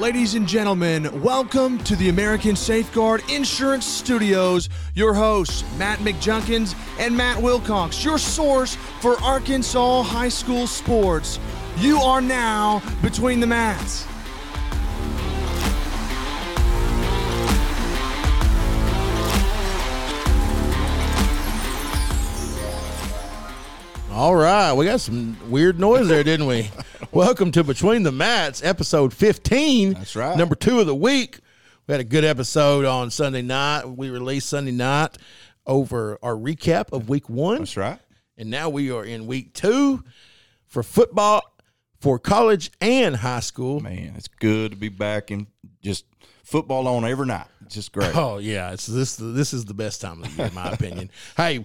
Ladies and gentlemen, welcome to the American Safeguard Insurance Studios. Your hosts, Matt McJunkins and Matt Wilcox, your source for Arkansas high school sports. You are now between the mats. All right, we got some weird noise there, didn't we? Welcome to Between the Mats, episode 15. That's right. Number two of the week. We had a good episode on Sunday night. We released Sunday night over our recap of week one. That's right. And now we are in week two for football for college and high school. Man, it's good to be back and just football on every night. It's just great. Oh yeah, it's this this is the best time of the year, in my opinion. Hey,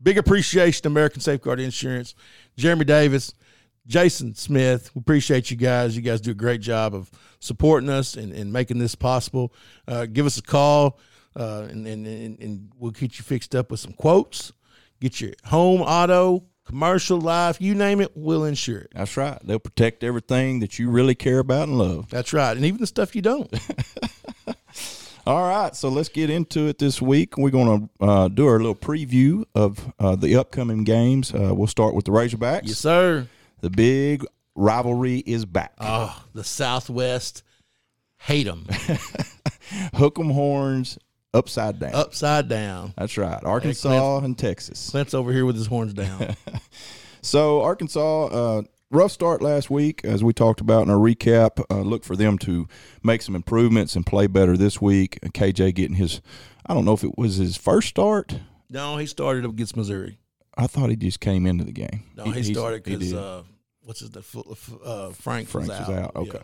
big appreciation to American Safeguard Insurance, Jeremy Davis, Jason Smith. We appreciate you guys. You guys do a great job of supporting us and, and making this possible. Uh, give us a call, uh, and, and, and we'll get you fixed up with some quotes. Get your home, auto, commercial, life, you name it, we'll insure it. That's right. They'll protect everything that you really care about and love. That's right, and even the stuff you don't. All right, so let's get into it this week. We're going to uh, do our little preview of uh, the upcoming games. Uh, we'll start with the Razorbacks. yes, sir. The big rivalry is back. Oh, the Southwest hate them Hook 'em horns upside down. upside down. That's right. Arkansas and Texas. Clint's over here with his horns down. So Arkansas, uh, rough start last week, as we talked about in our recap. Uh, look for them to make some improvements and play better this week. KJ getting his, I don't know if it was his first start. no, he started up against Missouri. I thought he just came into the game. No, he, he's- started he because uh, what's his name? Uh, Frank, Franks was out. out. Yeah. Okay,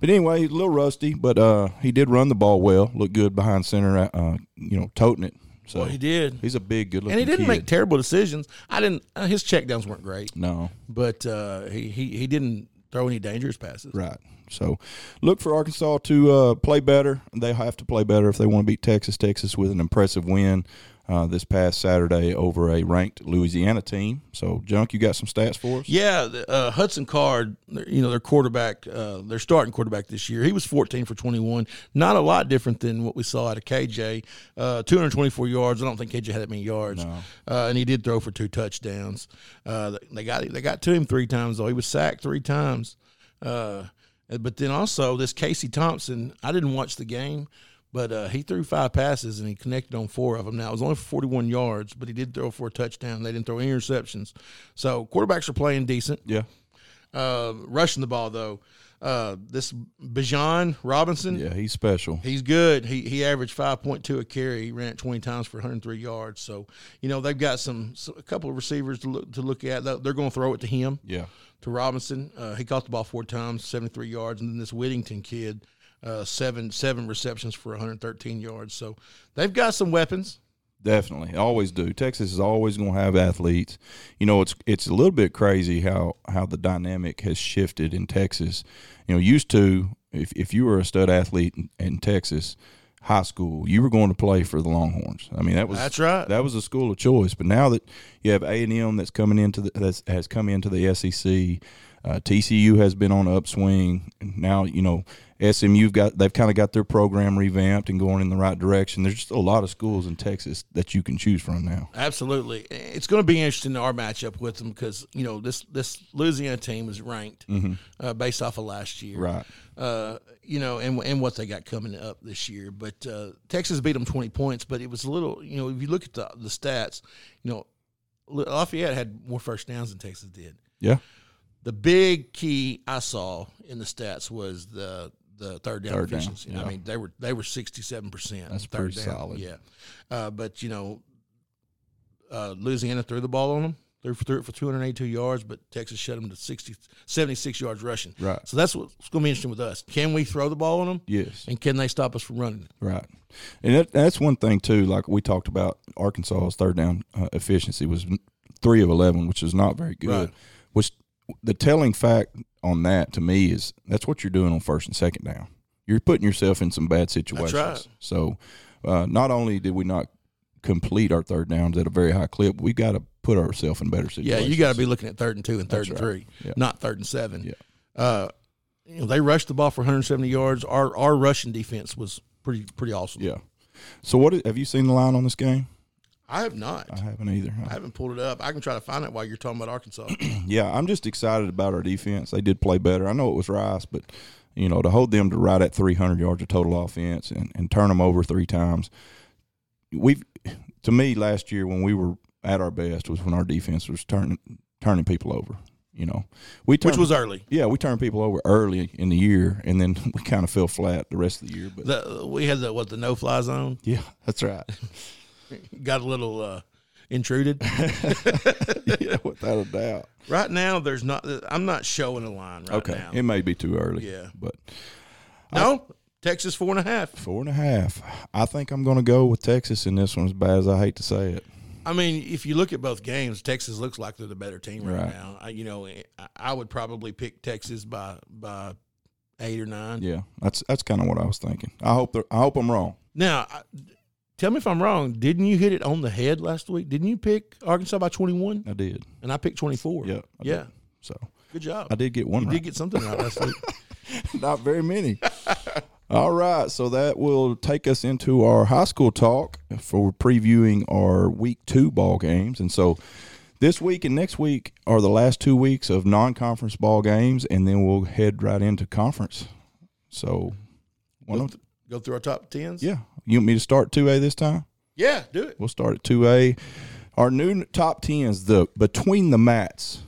but anyway, he's a little rusty, but uh, he did run the ball well. Looked good behind center. Uh, you know, toting it. So Well, he did, he's a big, good looking. and he didn't kid. make terrible decisions. I didn't. Uh, his checkdowns weren't great, no. but uh, he, he he didn't throw any dangerous passes. Right. So look for Arkansas to uh, play better. They have to play better if they want to beat Texas. Texas with an impressive win uh, this past Saturday over a ranked Louisiana team. So, Junk, you got some stats for us? Yeah, the, uh, Hudson Card, you know, their quarterback, uh, their starting quarterback this year, he was 14 for 21. Not a lot different than what we saw out of KJ. Uh, 224 yards. I don't think KJ had that many yards. No. Uh, and he did throw for two touchdowns. Uh, they got they got to him three times though. He was sacked three times. Uh, but then also this Casey Thompson, I didn't watch the game, but uh, he threw five passes and he connected on four of them. Now it was only for 41 yards, but he did throw for a touchdown. They didn't throw any interceptions. So quarterbacks are playing decent. Yeah. Uh, rushing the ball though, uh, this Bijan Robinson, Yeah, he's special. He's good. He he averaged five point two a carry. He ran it twenty times for 103 yards. So you know they've got some, so- a couple of receivers to look to look at. They're going to throw it to him Yeah. to Robinson. Uh, he caught the ball four times, 73 yards, and then this Whittington kid, uh, seven seven receptions for 113 yards. So they've got some weapons. Definitely, always do. Texas is always going to have athletes. You know, it's it's a little bit crazy how how the dynamic has shifted in Texas. You know, used to if if you were a stud athlete in, in Texas high school, you were going to play for the Longhorns. I mean, that was That's right. That was a school of choice. But now that you have A and M that's coming into the that's, has come into the SEC, uh, TCU has been on an upswing. And now you know SMU've got they've kind of got their program revamped and going in the right direction. There's just a lot of schools in Texas that you can choose from now. Absolutely, it's going to be interesting our matchup with them because you know this this Louisiana team is ranked uh, based off of last year, Right. Uh, you know, and and what they got coming up this year. But uh, Texas beat them twenty points, but it was a little, you know, if you look at the the stats, you know, Lafayette had more first downs than Texas did. Yeah. The big key I saw in the stats was the the third down Third down, efficiency. I mean, they were they were sixty seven percent. That's third pretty down. solid. Yeah, uh, but you know, uh, Louisiana threw the ball on them. Threw for, threw it for 282 yards, but Texas shut them to 60, 76 yards rushing. Right. So that's what's going to be interesting with us. Can we throw the ball on them? Yes. And can they stop us from running? Right, and that, that's one thing too. Like we talked about, Arkansas's third down uh, efficiency was three of eleven, which is not very good. Right. The telling fact on that to me is that's what you're doing on first and second down. You're putting yourself in some bad situations. right. So, uh, not only did we not complete our third downs at a very high clip, we got to put ourselves in better situations. Yeah, you got to be looking at third and two and third That's and right. three, Yeah. not third and seven. Yeah. Uh, you know, they rushed the ball for 170 yards. Our our rushing defense was pretty pretty awesome. Yeah. So what have you seen the line on this game? I have not. I haven't either. I haven't pulled it up. I can try to find it while you're talking about Arkansas. Yeah, I'm just excited about our defense. They did play better. I know it was Rice, but you know to hold them to right at 300 yards of total offense and, and turn them over three times. We've to me last year when we were at our best was when our defense was turning turning people over. You know, we Which was early. yeah we turned people over early in the year and then we kind of fell flat the rest of the year. But The, we had the what the no fly zone. yeah, that's right. Got a little uh, intruded. yeah, without a doubt. right now, there's not. I'm not showing a line right Okay, now. it may be too early. Yeah. but no, Texas four and a half. four and a half. I think I'm going to go with Texas in this one. As bad as I hate to say it. I mean, if you look at both games, Texas looks like they're the better team right, Right. now. I, you know, I- I would probably pick Texas by by eight or nine. Yeah, that's that's kind of what I was thinking. I hope I hope I'm wrong. Now, I, tell me if I'm wrong. Didn't you hit it on the head last week? Didn't you pick Arkansas by 21? I did. And I picked 24. Yeah, I yeah. did. So Good job. I did get one you right. did get something right last week. Not very many. All right, so that will take us into our high school talk for previewing our week two ball games, and so. This week and next week are the last two weeks of non-conference ball games, and then we'll head right into conference. So, one Go, of, th- go through our top tens. yeah, you want me to start two A this time? Yeah, do it. We'll start at 2A. Our new top 10s, the Between the Mats,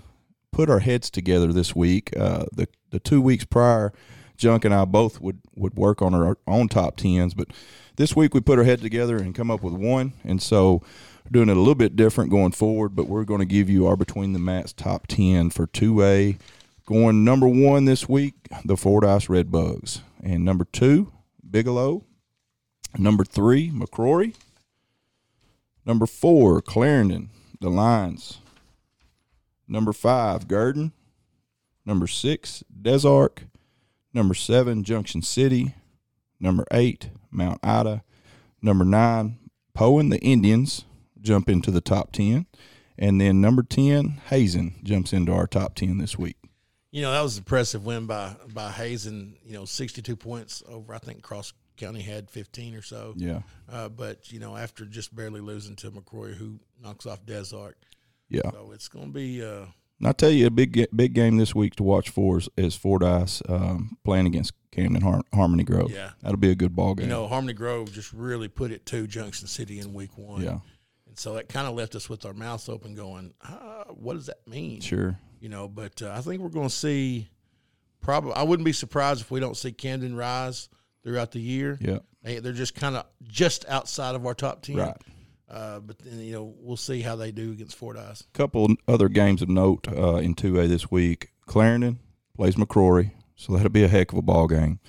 put our heads together this week. Uh, the, the two weeks prior, Junk and I both would, would work on our own top 10s, but this week we put our head together and come up with one. And so we're doing it a little bit different going forward, but we're going to give you our Between the Mats top 10 for 2A. Going number one this week, the Fordyce Red Bugs. And number two, Bigelow. Number three, McCrory. Number four, Clarendon, the Lions. Number five, Gurdon. Number six, Des Arc. Number seven, Junction City. Number eight, Mount Ida. Number nine, Poyen the Indians jump into the top 10. And then number 10, Hazen jumps into our top 10 this week. You know, that was an impressive win by by Hazen. You know, 62 points over, I think Cross County had 15 or so. Yeah. Uh, but, you know, after just barely losing to McCrory, who knocks off Des Arc. Yeah. So it's going to be, uh, And I tell you, a big big game this week to watch for is, is Fordyce um, playing against Camden Har- Harmony Grove. Yeah. That'll be a good ball game. you know, Harmony Grove just really put it to Junction City in week one. yeah, And so that kind of left us with our mouths open going, ah, what does that mean? sure. You know, but uh, I think we're going to see probably, I wouldn't be surprised if we don't see Camden rise throughout the year. Yeah, They, they're just kind of just outside of our top 10. right. Uh, but then, you know, we'll see how they do against Fordyce. A couple other games of note uh, in 2A this week. Clarendon plays McCrory, so that'll be a heck of a ball game.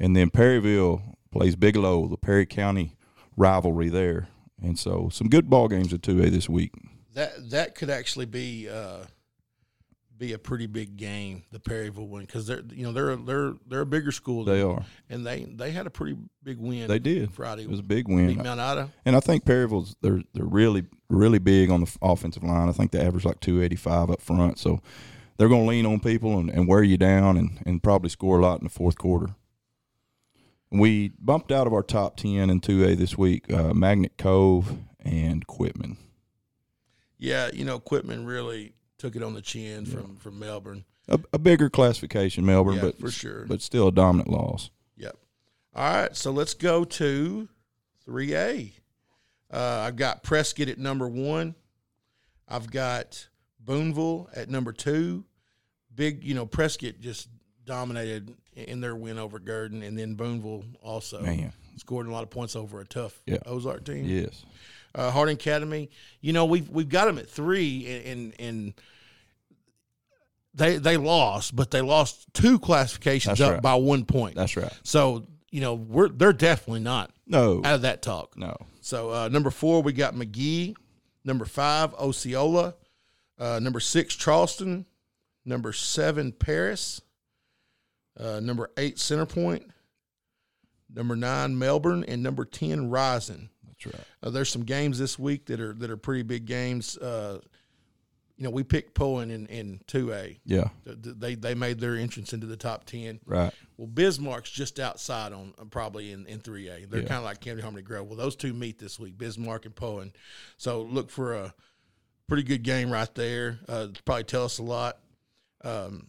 And then Perryville plays Bigelow, the Perry County rivalry there. And so some good ball games in 2A this week. That that could actually be uh, be a pretty big game, the Perryville one, because they're you know they're they're they're a bigger school. They are. and they they had a pretty big win. They did. Friday. It was a big beat win. Mount Ida. And I think Perryville's they're they're really really big on the offensive line. I think they average like 285 up front. So they're going to lean on people and, and wear you down and, and probably score a lot in the fourth quarter. We bumped out of our top 10 in 2A this week, uh, Magnet Cove and Quitman. Yeah, you know, Quitman really took it on the chin from from Melbourne. A, a bigger classification, Melbourne, Yeah, but for sure. but still a dominant loss. Yep. All right, so let's go to three A. Uh, I've got Prescott at number one. I've got Boonville at number two. Big, you know, Prescott just dominated in their win over Gurdon, and then Boonville also Man, scored a lot of points over a tough Yeah. Ozark team. yes. Uh, Harding Academy, you know, we've we've got them at three, and, and and they they lost, but they lost two classifications That's up right. by one point. That's right. So you know we're they're definitely not No, out of that talk. no. So uh, number four we got McGehee, number five Osceola, uh, number six Charleston, number seven Paris, uh, number eight Centerpoint, number nine Melbourne, and number ten Rison. That's right. Uh, there's some games this week that are that are pretty big games. Uh, you know, we picked Poyen in in two A. Yeah, They they made their entrance into the top ten. right. Well, Bismarck's just outside on uh, probably in in three A. They're Yeah. kind of like Camden Harmony Grove. Well, those two meet this week, Bismarck and Poyen. So look for a pretty good game right there. Uh, probably tell us a lot. Um,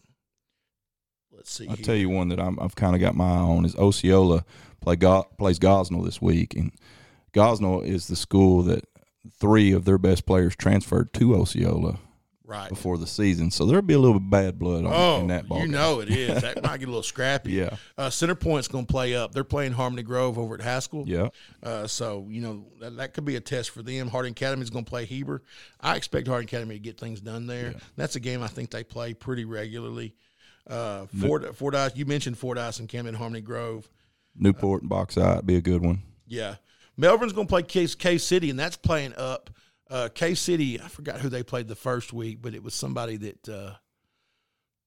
let's see. I'll here. tell you one that I'm, I've kind of got my eye on is Osceola play Go, plays Gosnell this week, and Gosnell is the school that three of their best players transferred to Osceola right. before the season, so there'll be a little bit of bad blood on, Oh, in that ball. you game. know it is. That might get a little scrappy. Yeah. Uh, Center Point's going to play up. They're playing Harmony Grove over at Haskell. Yeah, Uh, so you know that, that could be a test for them. Harding Academy is going to play Heber. I expect Harding Academy to get things done there. That's a game I think they play pretty regularly. Uh, Fort Fordyce, you mentioned Fordyce and Camden Harmony Grove. Newport and Bauxite be a good one. Yeah, Melbourne's going to play K, K City, and that's playing up. Uh, K City, I forgot who they played the first week, but it was somebody that uh,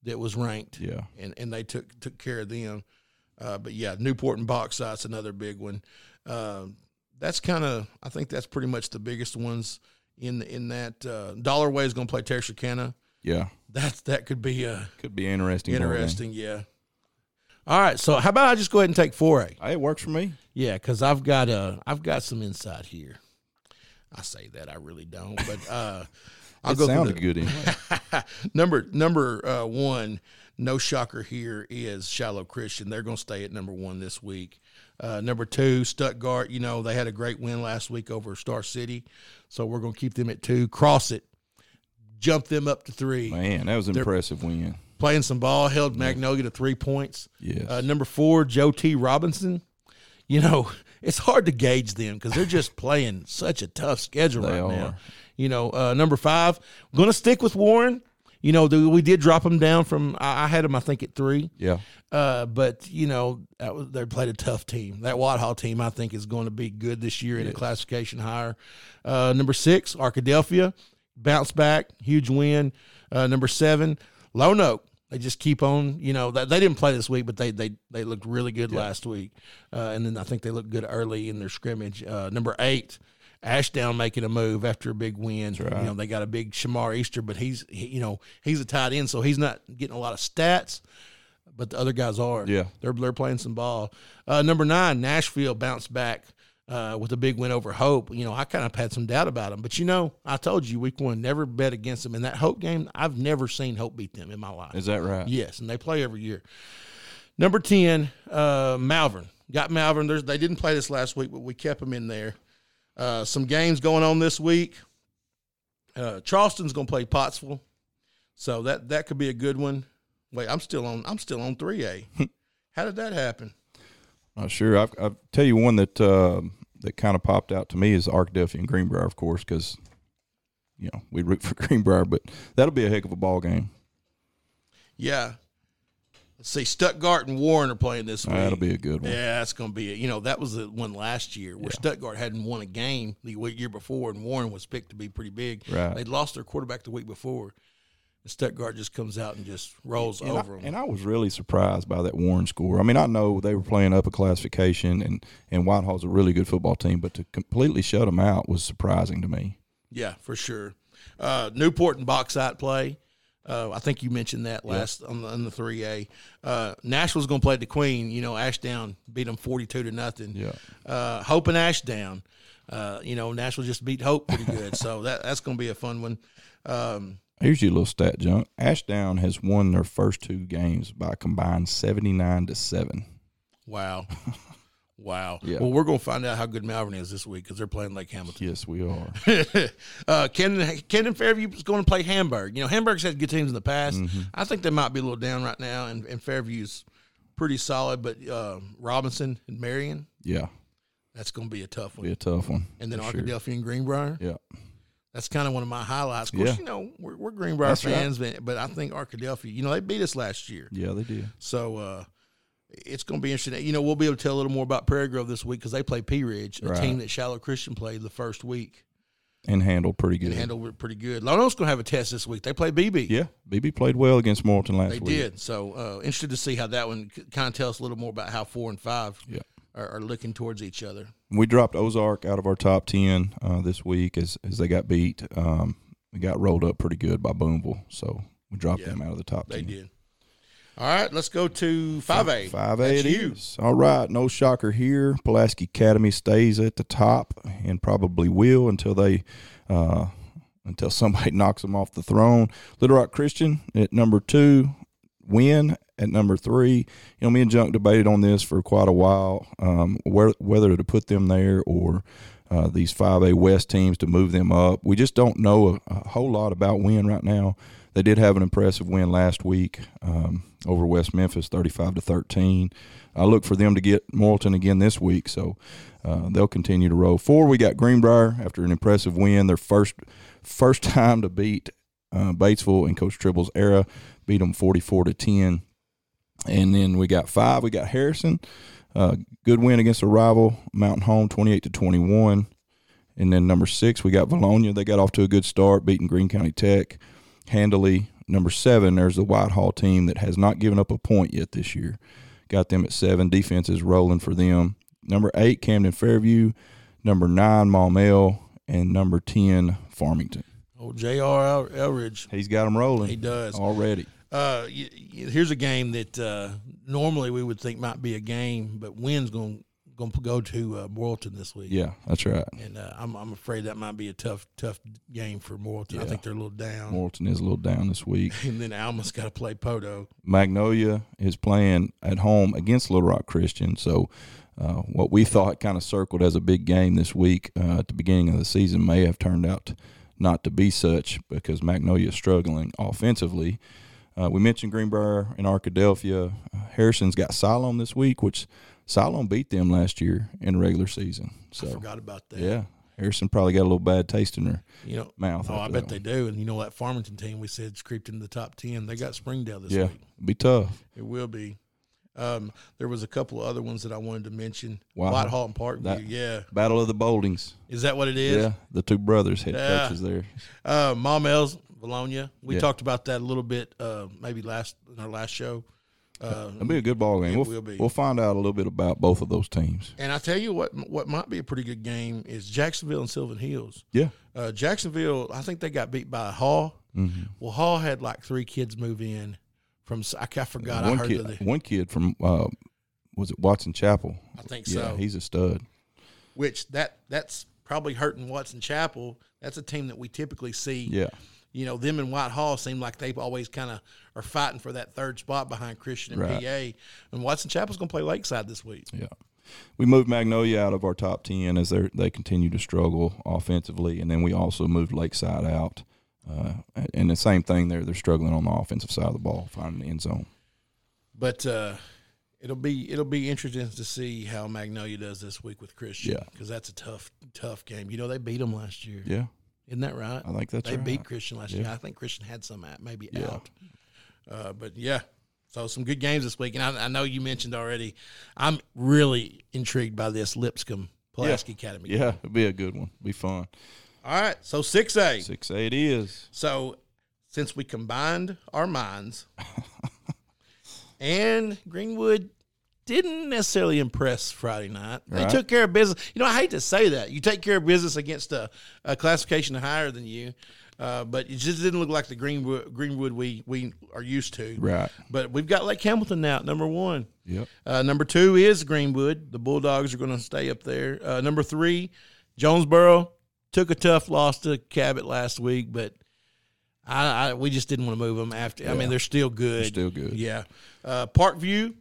that was ranked. Yeah. and and they took took care of them. Uh, but yeah, Newport and Bauxite's another big one. Um, that's kind of I think that's pretty much the biggest ones in in that. Uh, Dollarway is going to play Texarkana. Yeah, That's that could be uh, could be interesting. interesting. Yeah. All right, so how about I just go ahead and take four A? It works for me. Yeah, because I've got uh I've got some insight here. I say that I really don't, but uh, I'll It go sounded the- good anyway. number number uh, one, no shocker here is Shiloh Christian. They're going to stay at number one this week. Uh, number two, Stuttgart. You know they had a great win last week over Star City, so we're going to keep them at two. Crossett, jump them up to three. Man, that was an impressive win. Playing some ball, held Magnolia to three points. Yes. Uh, number four, Joe T. Robinson. You know, it's hard to gauge them because they're just playing such a tough schedule They right now. You know, uh, number five, going to stick with Warren. You know, we did drop them down from, I, had them, I think, at three. Yeah. Uh, but, you know, that was, they played a tough team. That Whitehall team, I think, is going to be good this year in a classification higher. Uh, number six, Arkadelphia, bounce back, huge win. Uh, number seven, Lonoke. They just keep on, you know. They, they didn't play this week, but they they they looked really good last week, uh, and then I think they looked good early in their scrimmage. Uh, number eight, Ashdown making a move after a big win. You know they got a big Shamar Easter, but he's he, you know he's a tight end, so he's not getting a lot of stats, but the other guys are. Yeah. they're they're playing some ball. Uh, number nine, Nashville bounced back uh, with a big win over Hope. You know, I kind of had some doubt about them, but you know, I told you week one, never bet against them. In that Hope game, I've never seen Hope beat them in my life. Is that right? Yes, and they play every year. Number ten, uh, Malvern got Malvern. There's, they didn't play this last week, but we kept them in there. Uh, some games going on this week. Uh, Charleston's going to play Pottsville, so that that could be a good one. Wait, I'm still on. I'm still on three A. How did that happen? Sure. I've, I'll tell you one that uh, that kind of popped out to me is Arkadelphia and Greenbrier, of course, because you know we root for Greenbrier, but that'll be a heck of a ball game. Yeah. Let's see. Stuttgart and Warren are playing this week. That'll be a good one. Yeah, that's going to be it. You know, that was the one last year where Stuttgart hadn't won a game the week- year before, and Warren was picked to be pretty big. Right. They'd lost their quarterback the week before. And Stuttgart just comes out and just rolls And over I, them. and I was really surprised by that Warren score. I mean, I know they were playing up a classification, and and Whitehall's a really good football team, but to completely shut them out was surprising to me. yeah, for sure. Uh, Newport and Bauxite play. Uh, I think you mentioned that last on the on the three A. Uh, Nashville's going to play De Queen. You know, Ashdown beat them forty two to nothing. Yeah. Uh, Hope and Ashdown. Uh, you know, Nashville just beat Hope pretty good, so that that's going to be a fun one. Um, Here's your little stat, junk. Ashdown has won their first two games by a combined seventy nine to seven. wow, wow. Yeah. Well, we're going to find out how good Malvern is this week because they're playing Lake Hamilton. Yes, we are. uh, Camden, Camden Fairview is going to play Hamburg. You know, Hamburg's had good teams in the past. Mm-hmm. I think they might be a little down right now, and, and Fairview's pretty solid. But uh, Robinson and Marion, Yeah, that's going to be a tough one. be a tough one. and then for sure. Arkadelphia and Greenbrier. Yeah, That's kind of one of my highlights. Of course, Yeah. you know, we're, we're Greenbrier That's fans, but, but I think Arkadelphia, you know, they beat us last year. yeah, they did. So uh, it's going to be interesting. You know, we'll be able to tell a little more about Prairie Grove this week because they play Pea Ridge, a Right. team that Shiloh Christian played the first week And handled pretty good. and handled it pretty good. Lonoke's going to have a test this week. They play Beebe. yeah, Beebe played well against Morrilton last They week. They did. So uh, interested to see how that one kind of tell us a little more about how four and five Yeah. Are, are looking towards each other. We dropped Ozark out of our top ten uh, this week as as they got beat. Um, we got rolled up pretty good by Boonville, so we dropped Yeah, them out of the top They 10. did. All right, let's go to five A. Five A That's it you. is. All right, no shocker here. Pulaski Academy stays at the top and probably will until they uh, until somebody knocks them off the throne. Little Rock Christian at number two, Wynne at number three. You know, me and Junk debated on this for quite a while, um, where, whether to put them there or uh, these 5A West teams to move them up. We just don't know a, a whole lot about Wynne right now. They did have an impressive win last week um, over West Memphis, 35 to 13. I look for them to get Morrilton again this week, so uh, they'll continue to roll. Four, we got Greenbrier after an impressive win, their first first time to beat uh, Batesville in Coach Tribble's era, beat them 44 to 10. And then we got five. We got Harrison, uh, good win against a rival, Mountain Home, 28 to 21. And then number six, we got Vilonia. They got off to a good start, beating Greene County Tech handily. Number seven, there's the Whitehall team that has not given up a point yet this year. Got them at seven. Defense is rolling for them. Number eight, Camden Fairview. Number nine, Maumelle. And number 10, Farmington. Oh, J.R. El- Elridge. He's got them rolling He does. already. Uh, y- y- here's a game that uh, normally we would think might be a game, but Wynne's going going to go to uh, Morrilton this week. Yeah, that's right. And uh, I'm I'm afraid that might be a tough tough game for Morrilton. I think they're a little down. Morrilton is a little down this week. And then Alma's got to play Poteau. Magnolia is playing at home against Little Rock Christian. So, uh, what we thought kind of circled as a big game this week uh, at the beginning of the season may have turned out not to be such because Magnolia is struggling offensively. Uh, we mentioned Greenbrier and Arkadelphia. Uh, Harrison's got Siloam this week, which Siloam beat them last year in the regular season. I So, forgot about that. yeah, Harrison probably got a little bad taste in their You know, mouth. oh, I bet they do. And you know that Farmington team we said creeped into the top ten. They got Springdale this Yeah, week. be tough. It will be. Um, there was a couple of other ones that I wanted to mention. Whitehall. Whitehall and Parkview. That- yeah, Battle of the Boldings. is that what it is? Yeah, the two brothers, head Yeah. coaches there. Uh, Maumelles, Vilonia. We Yeah. talked about that a little bit, uh, maybe last in our last show. Uh, It'll be a good ball game. We'll, will be. we'll find out a little bit about both of those teams. and I tell you what, what might be a pretty good game is Jacksonville and Sylvan Hills. Yeah. Uh, Jacksonville, I think they got beat by Hall. Mm-hmm. Well, Hall had like three kids move in from. I forgot. I one heard kid, the. one kid from uh, was it Watson Chapel? I think Yeah, so. he's a stud. Which that that's probably hurting Watson Chapel. That's a team that we typically see. Yeah, you know, them and Whitehall seem like they've always kind of are fighting for that third spot behind Christian and Right. PA. And Watson Chapel's going to play Lakeside this week. yeah. We moved Magnolia out of our top ten as they they continue to struggle offensively, and then we also moved Lakeside out. Uh, and the same thing there; they're struggling on the offensive side of the ball, finding the end zone. But uh, it'll be it'll be interesting to see how Magnolia does this week with Christian. Yeah. because that's a tough tough game. You know, they beat them last year. Yeah, Isn't that right? I think that's they right. beat Christian last year. I think Christian had some at maybe Yeah. out. Uh, but yeah, so some good games this week, and I, I know you mentioned already. I'm really intrigued by this Lipscomb Pulaski Academy. Yeah, it'll be a good one. Be fun. All right, so six A. Six A it is. So since we combined our minds, and Greenwood didn't necessarily impress Friday night. They Right. took care of business. You know, I hate to say that. You take care of business against a, a classification higher than you, uh, but it just didn't look like the Greenwood Greenwood we we are used to. Right. But we've got Lake Hamilton now at number one. Yep. Uh, number two is Greenwood. The Bulldogs are going to stay up there. Uh, number three, Jonesboro took a tough loss to Cabot last week, but I, I we just didn't want to move them after. I mean, they're still good. They're still good. Yeah. Uh, Parkview,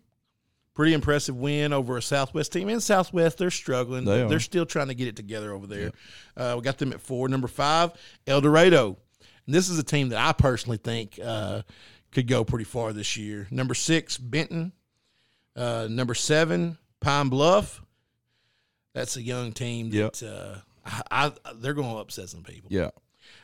pretty impressive win over a Southwest team. And Southwest, they're struggling. They are. still trying to get it together over there. Uh, we got them at four. Number five, El Dorado. And this is a team that I personally think uh, could go pretty far this year. Number six, Benton. Uh, number seven, Pine Bluff. That's a young team Yep. that uh, I, I, they're going to upset some people. Yeah.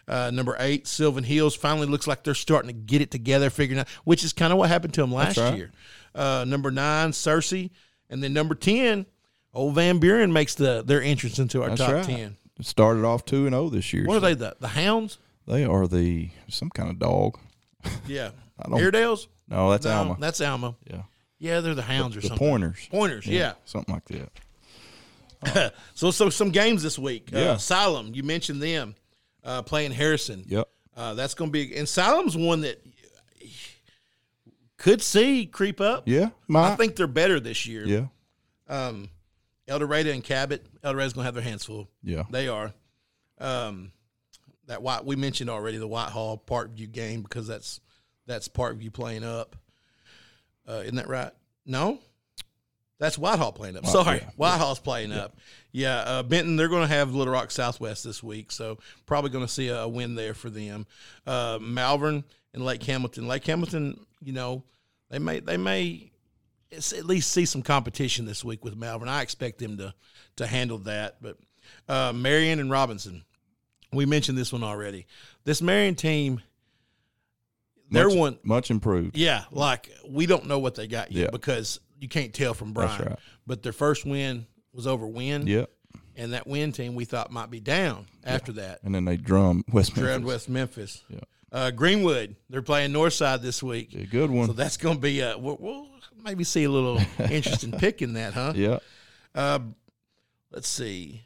Uh, number eight, Sylvan Hills finally looks like they're starting to get it together, figuring out which is kind of what happened to them last right. year. Uh, number nine, Searcy, and then number ten, Old Van Buren makes the their entrance into our That's top right. ten. Started off two and zero this year. What are they? The the Hounds? They are the some kind of dog. Yeah, I don't- Airedales. No, that's No, Alma. That's Alma. yeah. Yeah, they're the Hounds or The something. pointers. Pointers. Yeah. Something like that. So so some games this week. Uh, Yeah. Siloam, you mentioned them uh, playing Harrison. Yep. Uh, that's going to be and Salem's one that could see creep up. Yeah, my, I think they're better this year. yeah, Um, El Dorado and Cabot. El Dorado's going to have their hands full. yeah. They are. Um, that white we mentioned already the Whitehall Parkview game because that's that's Parkview playing up. Uh, isn't that right? No, that's Whitehall playing up. Sorry, yeah, Whitehall's playing up. Yeah, uh, Benton. They're going to have Little Rock Southwest this week, so probably going to see a, a win there for them. Uh, Malvern and Lake Hamilton. Lake Hamilton, you know, they may they may at least see some competition this week with Malvern. I expect them to to handle that. But uh, Marion and Robinson, we mentioned this one already. This Marion team, they're much, one. much improved. Yeah, like we don't know what they got yet Yeah. because you can't tell from Brian. That's right. But their first win was over Wynne, Yeah, and that Wynne team we thought might be down after that. and then they drum West Memphis. Drowned West Memphis. Yeah. Uh, Greenwood, they're playing Northside this week. A good one. So that's going to be a we'll, we'll maybe see a little interesting pick in that, huh? yeah, Uh, let's see,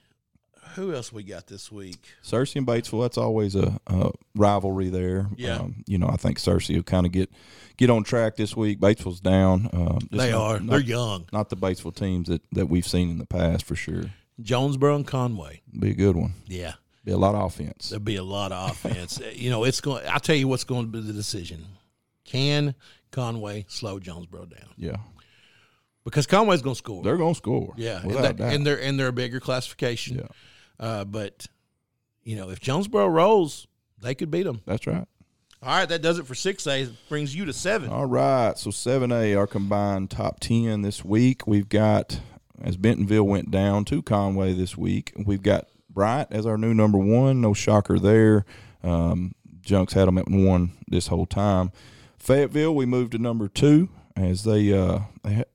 who else we got this week? Searcy and Batesville. That's always a, a rivalry there. Yeah. Um, you know, I think Searcy will kind of get get on track this week. Batesville's down. Just They not- are. Not, They're young. not the Batesville teams that, that we've seen in the past for sure. Jonesboro and Conway. Be a good one. Yeah, Be a lot of offense. there'll be a lot of offense. Uh, you know, it's going. I'll tell you what's going to be the decision. Can Conway slow Jonesboro down? Yeah, Because Conway's going to score. they're gonna score. yeah, and, that- and they're and they're a bigger classification. Yeah. Uh, but you know, if Jonesboro rolls, they could beat them. That's right. All right, that does it for six A. Brings you to seven. All right, so seven A, our combined top ten this week. We've got as Bentonville went down to Conway this week. We've got Bryant as our new number one. No shocker there. Um, Junks had them at one this whole time. Fayetteville, we moved to number two as they uh, they had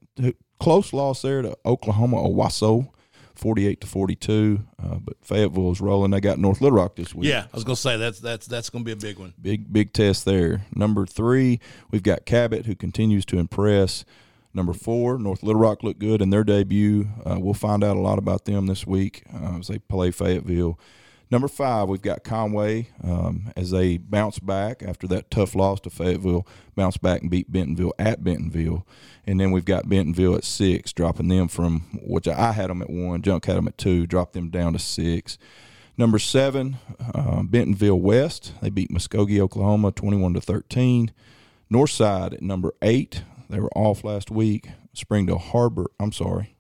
close loss there to Oklahoma Owasso, forty-eight to forty-two. Uh, but Fayetteville is rolling. They got North Little Rock this week. Yeah, I was gonna say that's that's that's gonna be a big one. Big big test there. Number three, we've got Cabot who continues to impress. Number four, North Little Rock looked good in their debut. Uh, we'll find out a lot about them this week uh, as they play Fayetteville. Number five, we've got Conway um, as they bounce back after that tough loss to Fayetteville, bounce back and beat Bentonville at Bentonville. And then we've got Bentonville at six, dropping them from which I had them at one, Junk had them at two, dropped them down to six. Number seven, uh, Bentonville West. They beat Muskogee, Oklahoma, twenty-one to thirteen. Northside at number eight. They were off last week. Springdale Har-Ber. I'm sorry,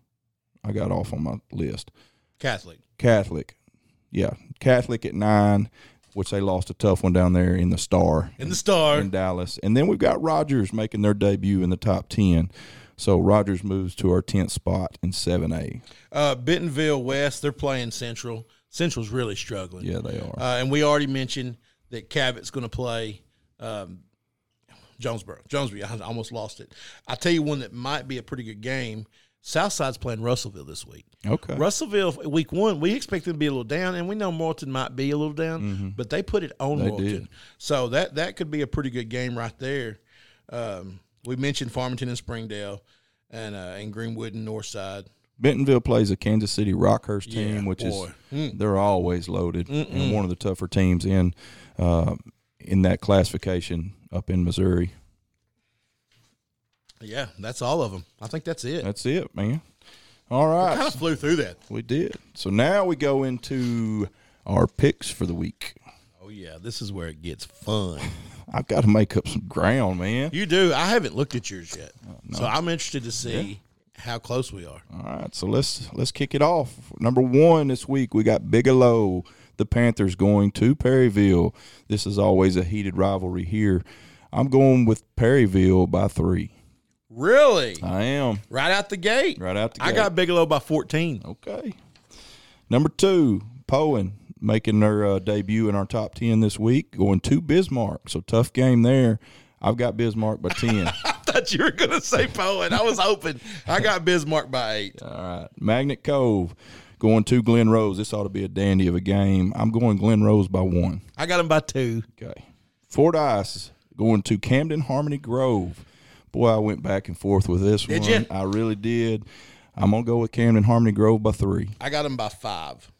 I got off on my list. Catholic. Catholic, yeah, Catholic at nine, which they lost a tough one down there in the Star In the star. in Dallas. And then we've got Rogers making their debut in the top ten. So Rogers moves to our tenth spot in seven A. Uh, Bentonville West, they're playing Central. Central's really struggling. Yeah, they are. Uh, and we already mentioned that Cabot's going to play um, Jonesboro. Jonesboro, I almost lost it. I tell you one that might be a pretty good game. Southside's playing Russellville this week. okay. Russellville, week one, we expect them to be a little down, and we know Morrilton might be a little down, but they put it on Mm-hmm. They Morrilton. did. So that that could be a pretty good game right there. Um, we mentioned Farmington and Springdale, and uh, and Greenwood and Northside. Bentonville plays a Kansas City Rockhurst Yeah, team, which boy. is they're always loaded and one of the tougher teams in uh, in that classification up in Missouri. Yeah, that's all of them. I think that's it. That's it, man. All right, kind of flew through that. we did. So now we go into our picks for the week. Oh yeah, this is where it gets fun. I've got to make up some ground, man. You do. I haven't looked at yours yet, Oh, so I'm interested to see how close we are. All right, so let's let's kick it off. Number one this week we got Bigelow, the Panthers going to Perryville. This is always a heated rivalry here. I'm going with Perryville by three. Really, I am right out the gate. right out the gate. I got Bigelow by 14. okay. Number two, Poyen making their uh, debut in our top ten this week, going to Bismarck. So tough game there. I've got Bismarck by ten. I thought you were going to say Poyen. I was hoping. I got Bismarck by eight. All right. Magnet Cove going to Glen Rose. This ought to be a dandy of a game. I'm going Glen Rose by one. I got him by two. Okay. Fordyce going to Camden Harmony Grove. Boy, I went back and forth with this Did one. you? I really did. I'm going to go with Camden Harmony Grove by three. I got them by five.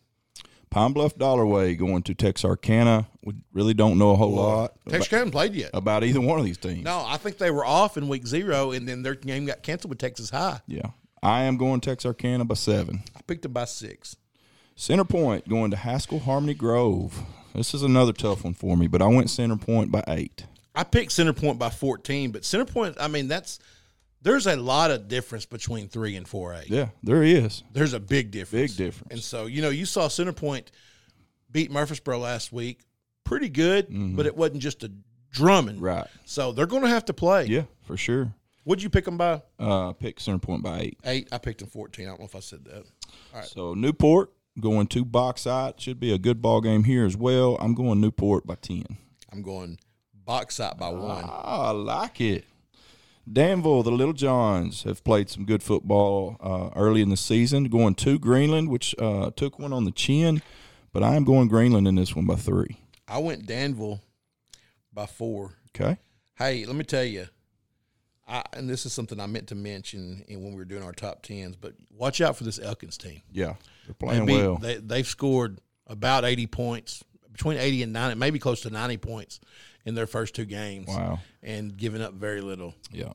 Pine Bluff Dollarway going to Texarkana. We really don't know a whole lot about, played yet. about either one of these teams. No, I think they were off in week zero, and then their game got canceled with Texas High. Yeah. I am going Texarkana by seven. I picked them by six. Center Point going to Haskell Harmony Grove. This is another tough one for me, but I went Center Point by eight. I picked Center Point by 14, but Center Point, I mean, that's there's a lot of difference between three and four A. Yeah, there is. There's a big difference. Big difference. And so, you know, you saw Center Point beat Murfreesboro last week. Pretty good, but it wasn't just a drumming. Mm-hmm. Right. So they're going to have to play. Yeah, for sure. What'd you pick them by Uh, pick Center Point by eight. eight? I picked them 14. I don't know if I said that. All right. So Newport going to Bauxite should be a good ball game here as well. I'm going Newport by ten. I'm going Bauxite by one. Ah, I like it. Danville, the Little Johns have played some good football uh, early in the season. Going to Greenland, which uh, took one on the chin, but I am going Greenland in this one by three. I went Danville by four. Okay. Hey, let me tell you, I, and this is something I meant to mention in when we were doing our top tens, but watch out for this Elkins team. Yeah, they're They playing beat- well. They, they've scored about 80 points, between 80 and 90, maybe close to 90 points in their first two games. Wow. And giving up very little. Yeah.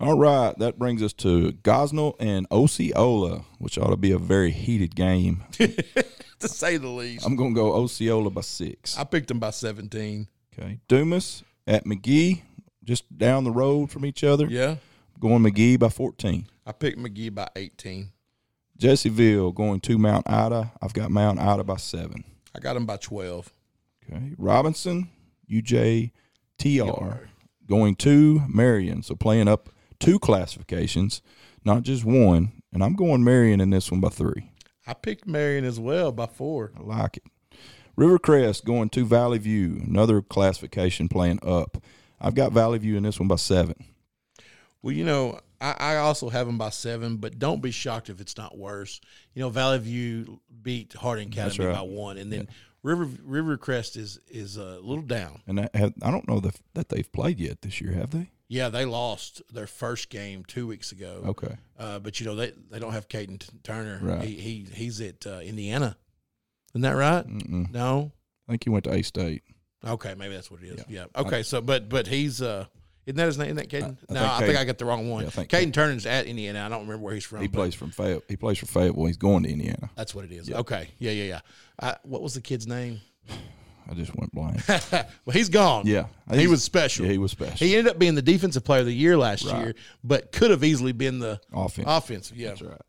All right, that brings us to Gosnell and Osceola, which ought to be a very heated game. to say the least. I'm going to go Osceola by six. I picked them by 17. Okay. Dumas at McGehee, just down the road from each other. Yeah. Going McGehee by 14. I picked McGehee by 18. Jessieville going to Mount Ida. I've got Mount Ida by seven. I got them by 12. Okay. Robinson, UJTR going to Marion. So playing up two classifications, not just one. And I'm going Marion in this one by three. I picked Marion as well by four. I like it. Rivercrest going to Valley View, another classification playing up. I've got Valley View in this one by seven. Well, you know, I, I also have them by seven, but don't be shocked if it's not worse. You know, Valley View beat Harding Academy right. by one, and then River Rivercrest is is a little down. And I, have, I don't know that, that they've played yet this year, have they? Yeah, they lost their first game two weeks ago. Okay. Uh, but you know they they don't have Caden Turner. Right. He, he he's at uh, Indiana. Isn't that right? Mm-mm. No. I think he went to A State. Okay, maybe that's what it is. Yeah. Okay. so, but but he's uh, isn't that his name? Isn't that Caden? I no, think I think I got the wrong one. Yeah, I Caden Turner's at Indiana. I don't remember where he's from. He plays from Fayette. He plays for Fayetteville. He's going to Indiana. That's what it is. Okay. Yeah. Yeah. Yeah. I, what was the kid's name? I just went blind. well, he's gone. Yeah, He was special. Yeah, he was special. He ended up being the defensive player of the year last Right. year, but could have easily been the offensive. offensive. Yeah. That's right.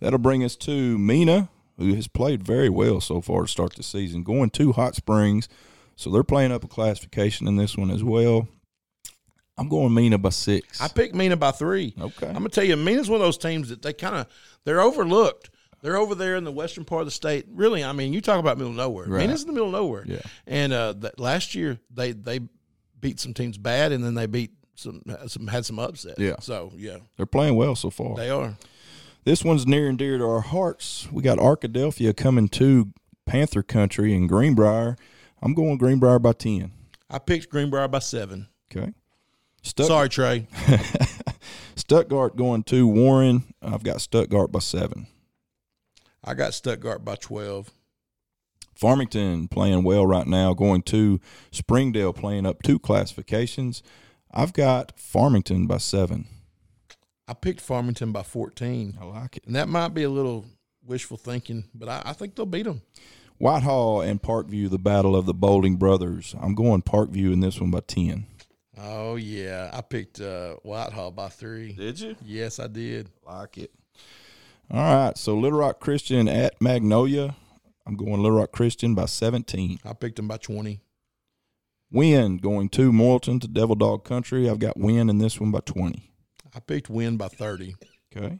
That'll bring us to Mena, who has played very well so far to start the season, going to Hot Springs. So they're playing up a classification in this one as well. I'm going Mena by six. I picked Mena by three. Okay. I'm gonna tell you, Mena's one of those teams that they kind of they're overlooked. They're over there in the western part of the state. Really, I mean, you talk about middle of nowhere. Right. Mena's in the middle of nowhere. Yeah. And uh, that last year they they beat some teams bad, and then they beat some some had some upset. Yeah. So yeah, they're playing well so far. they are. This one's near and dear to our hearts. We got Arkadelphia coming to Panther Country in Greenbrier. I'm going Greenbrier by 10. I picked Greenbrier by seven. Okay. Stutt- Sorry, Trey. Stuttgart going to Warren. I've got Stuttgart by 7. I got Stuttgart by twelve. Farmington playing well right now, going to Springdale playing up two classifications. I've got Farmington by 7. I picked Farmington by fourteen, I like it. and that might be a little wishful thinking, but I, I think they'll beat them. Whitehall and Parkview, the battle of the Bolding Brothers. I'm going Parkview in this one by 10. Oh yeah, I picked uh, Whitehall by three. Did you? Yes, I did. Like it. All right. So Little Rock Christian at Magnolia. I'm going Little Rock Christian by 17. I picked them by twenty. Wynne going to Morrilton to Devil Dog Country. I've got Wynne in this one by 20. I picked Wynne by thirty. Okay.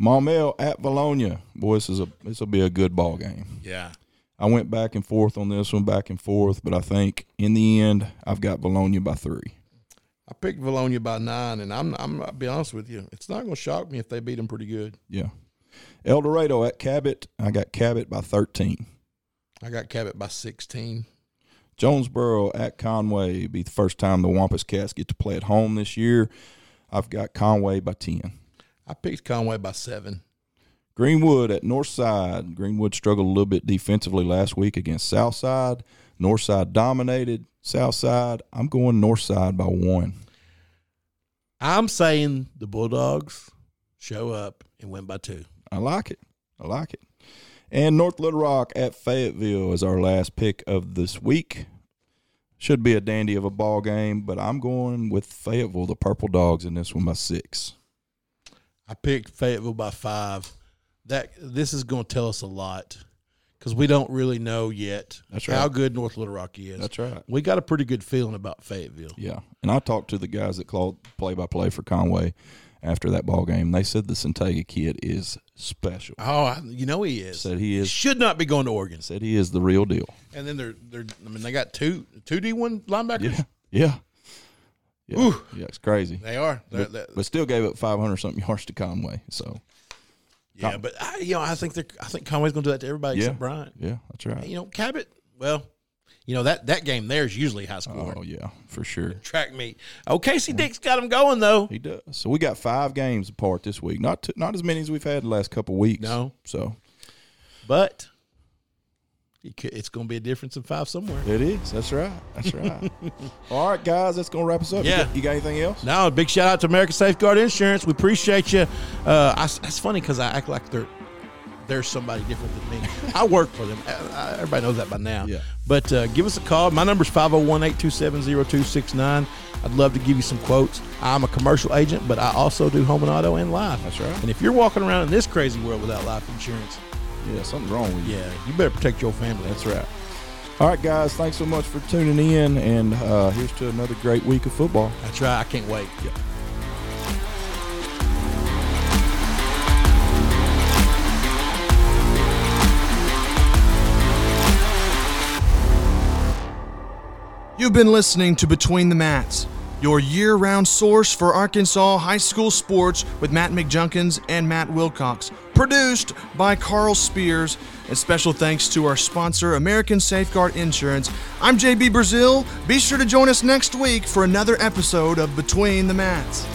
Maumelle at Vilonia. Boy, this is a this will be a good ball game. Yeah, I went back and forth on this one, back and forth, but I think in the end I've got Vilonia by three. I picked Vilonia by nine, and I'm I'm I'll be honest with you, it's not going to shock me if they beat them pretty good. Yeah. El Dorado at Cabot. I got Cabot by 13. I got Cabot by sixteen. Jonesboro at Conway be the first time the Wampus Cats get to play at home this year. I've got Conway by 10. I picked Conway by seven. Greenwood at Northside. Greenwood struggled a little bit defensively last week against Southside. Northside dominated Southside. I'm going north side by one. I'm saying the Bulldogs show up and win by two. I like it. I like it. And North Little Rock at Fayetteville is our last pick of this week. Should be a dandy of a ball game, but I'm going with Fayetteville, the Purple Dogs, in this one by six. I picked Fayetteville by five. That this is going to tell us a lot because we don't really know yet That's how good North Little Rock is. That's right. We got a pretty good feeling about Fayetteville. Yeah, and I talked to the guys that called play by play for Conway after that ball game. They said the Centega kid is special. Oh, I, you know he is. Said he is. Should not be going to Oregon. Said he is the real deal. And then they're they're. I mean, they got two two D one linebackers. Yeah, yeah, yeah. Ooh. yeah it's crazy. They are. They're- But, they're- but still gave up 500 something yards to Conway. So yeah, but I, you know, I think they're. I think Conway's going to do that to everybody yeah, except Bryant. yeah, that's right. You know, Cabot. Well, you know that that game there is usually high scoring. Oh yeah, for sure. Track meet. Oh, Casey mm-hmm. Dick's got him going though. He does. So we got five games apart this week. Not t- not as many as we've had the last couple weeks. No. So But could- it's going to be a difference in five somewhere. it is. That's right. That's right. All right, guys, that's gonna wrap us up. You Yeah. got- You got, anything else? Now, a big shout out to American Safeguard Insurance. We appreciate you. Uh, I, it's funny because I act like they're they're somebody different than me. I work for them. I, I- everybody knows that by now. Yeah. But uh, give us a call. My number's 501 827 0269. I'd love to give you some quotes. I'm a commercial agent, but I also do home and auto and life. That's right. And if you're walking around in this crazy world without life insurance, Yeah, something's wrong with you. yeah, you better protect your family. That's right. All right, guys, thanks so much for tuning in, and uh, here's to another great week of football. That's right. I can't wait. You've been listening to Between the Mats, your year round source for Arkansas high school sports with Matt McJunkins and Matt Wilcox. Produced by Carl Spears. And special thanks to our sponsor, American Safeguard Insurance. I'm JB Brazil. Be sure to join us next week for another episode of Between the Mats.